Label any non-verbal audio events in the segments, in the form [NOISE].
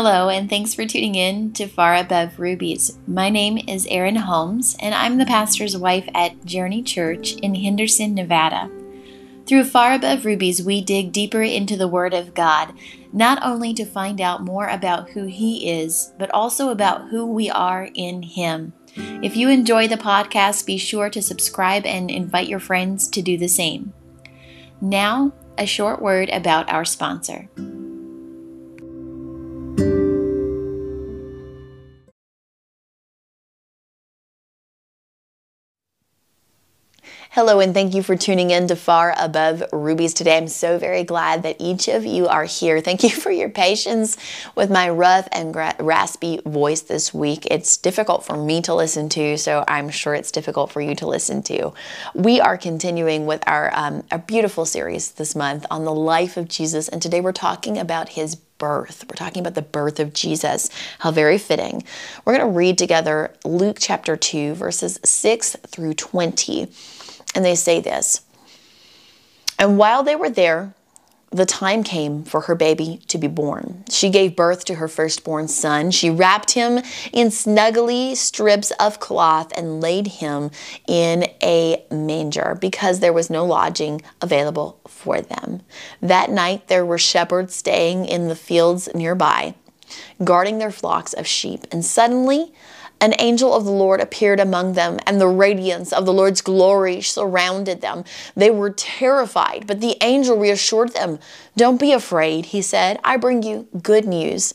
Hello, and thanks for tuning in to Far Above Rubies. My name is Erin Holmes, and I'm the pastor's wife at Journey Church in Henderson, Nevada. Through Far Above Rubies, we dig deeper into the Word of God, not only to find out more about who He is, but also about who we are in Him. If you enjoy the podcast, be sure to subscribe and invite your friends to do the same. Now, a short word about our sponsor. Hello, and thank you for tuning in to Far Above Rubies today. I'm so very glad that each of you are here. Thank you for your patience with my rough and raspy voice this week. It's difficult for me to listen to, so I'm sure it's difficult for you to listen to. We are continuing with our, um, our beautiful series this month on the life of Jesus, and today we're talking about his birth. We're talking about the birth of Jesus. How very fitting. We're going to read together Luke chapter 2, verses 6 through 20. And they say this And while they were there, the time came for her baby to be born. She gave birth to her firstborn son. She wrapped him in snuggly strips of cloth and laid him in a manger because there was no lodging available for them. That night there were shepherds staying in the fields nearby, guarding their flocks of sheep. And suddenly an angel of the Lord appeared among them, and the radiance of the Lord's glory surrounded them. They were terrified, but the angel reassured them. Don't be afraid, he said. I bring you good news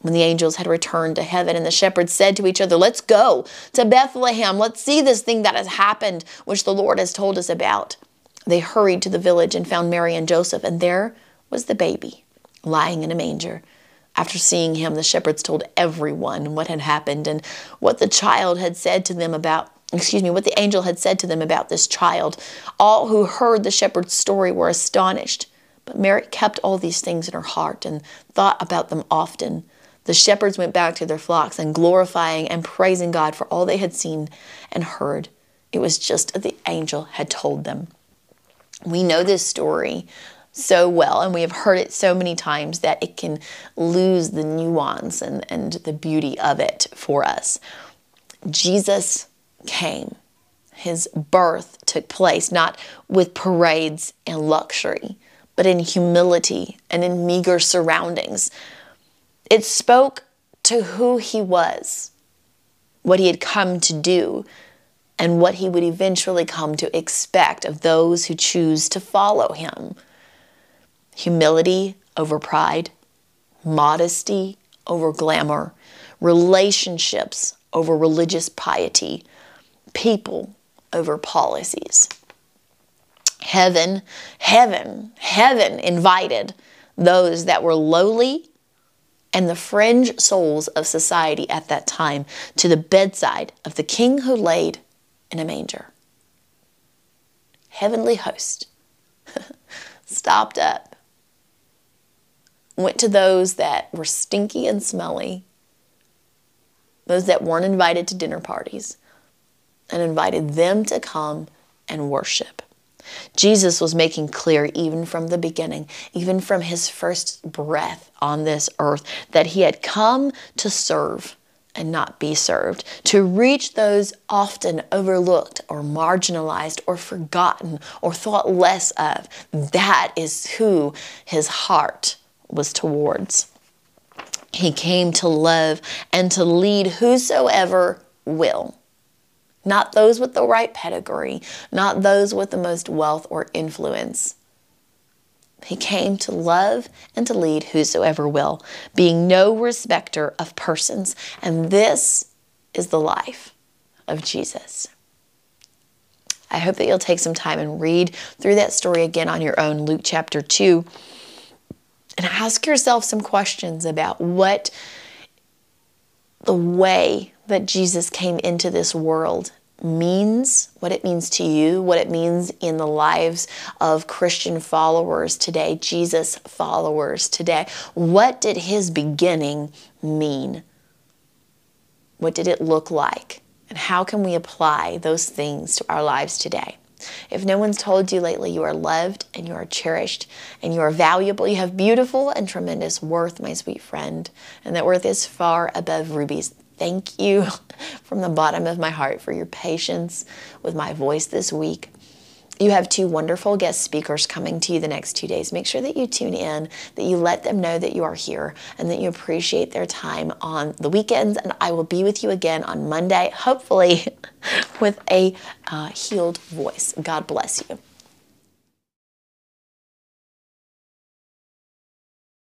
When the angels had returned to heaven, and the shepherds said to each other, Let's go to Bethlehem. Let's see this thing that has happened, which the Lord has told us about. They hurried to the village and found Mary and Joseph, and there was the baby lying in a manger. After seeing him, the shepherds told everyone what had happened and what the child had said to them about, excuse me, what the angel had said to them about this child. All who heard the shepherd's story were astonished. But Mary kept all these things in her heart and thought about them often. The shepherds went back to their flocks and glorifying and praising God for all they had seen and heard. It was just as the angel had told them. We know this story so well and we have heard it so many times that it can lose the nuance and, and the beauty of it for us. Jesus came. His birth took place not with parades and luxury, but in humility and in meager surroundings. It spoke to who he was, what he had come to do, and what he would eventually come to expect of those who choose to follow him humility over pride, modesty over glamour, relationships over religious piety, people over policies. Heaven, heaven, heaven invited those that were lowly and the fringe souls of society at that time to the bedside of the king who laid in a manger. Heavenly host [LAUGHS] stopped up went to those that were stinky and smelly, those that weren't invited to dinner parties, and invited them to come and worship. Jesus was making clear, even from the beginning, even from his first breath on this earth, that he had come to serve and not be served, to reach those often overlooked or marginalized or forgotten or thought less of. That is who his heart was towards. He came to love and to lead whosoever will. Not those with the right pedigree, not those with the most wealth or influence. He came to love and to lead whosoever will, being no respecter of persons. And this is the life of Jesus. I hope that you'll take some time and read through that story again on your own, Luke chapter 2 and ask yourself some questions about what the way that Jesus came into this world means, what it means to you, what it means in the lives of Christian followers today, Jesus followers today. What did his beginning mean? What did it look like? And how can we apply those things to our lives today? If no one's told you lately you are loved and you are cherished and you are valuable, you have beautiful and tremendous worth, my sweet friend, and that worth is far above rubies. Thank you [LAUGHS] from the bottom of my heart for your patience with my voice this week. You have two wonderful guest speakers coming to you the next two days. Make sure that you tune in, that you let them know that you are here, and that you appreciate their time on the weekends. And I will be with you again on Monday, hopefully [LAUGHS] with a uh, healed voice. God bless you.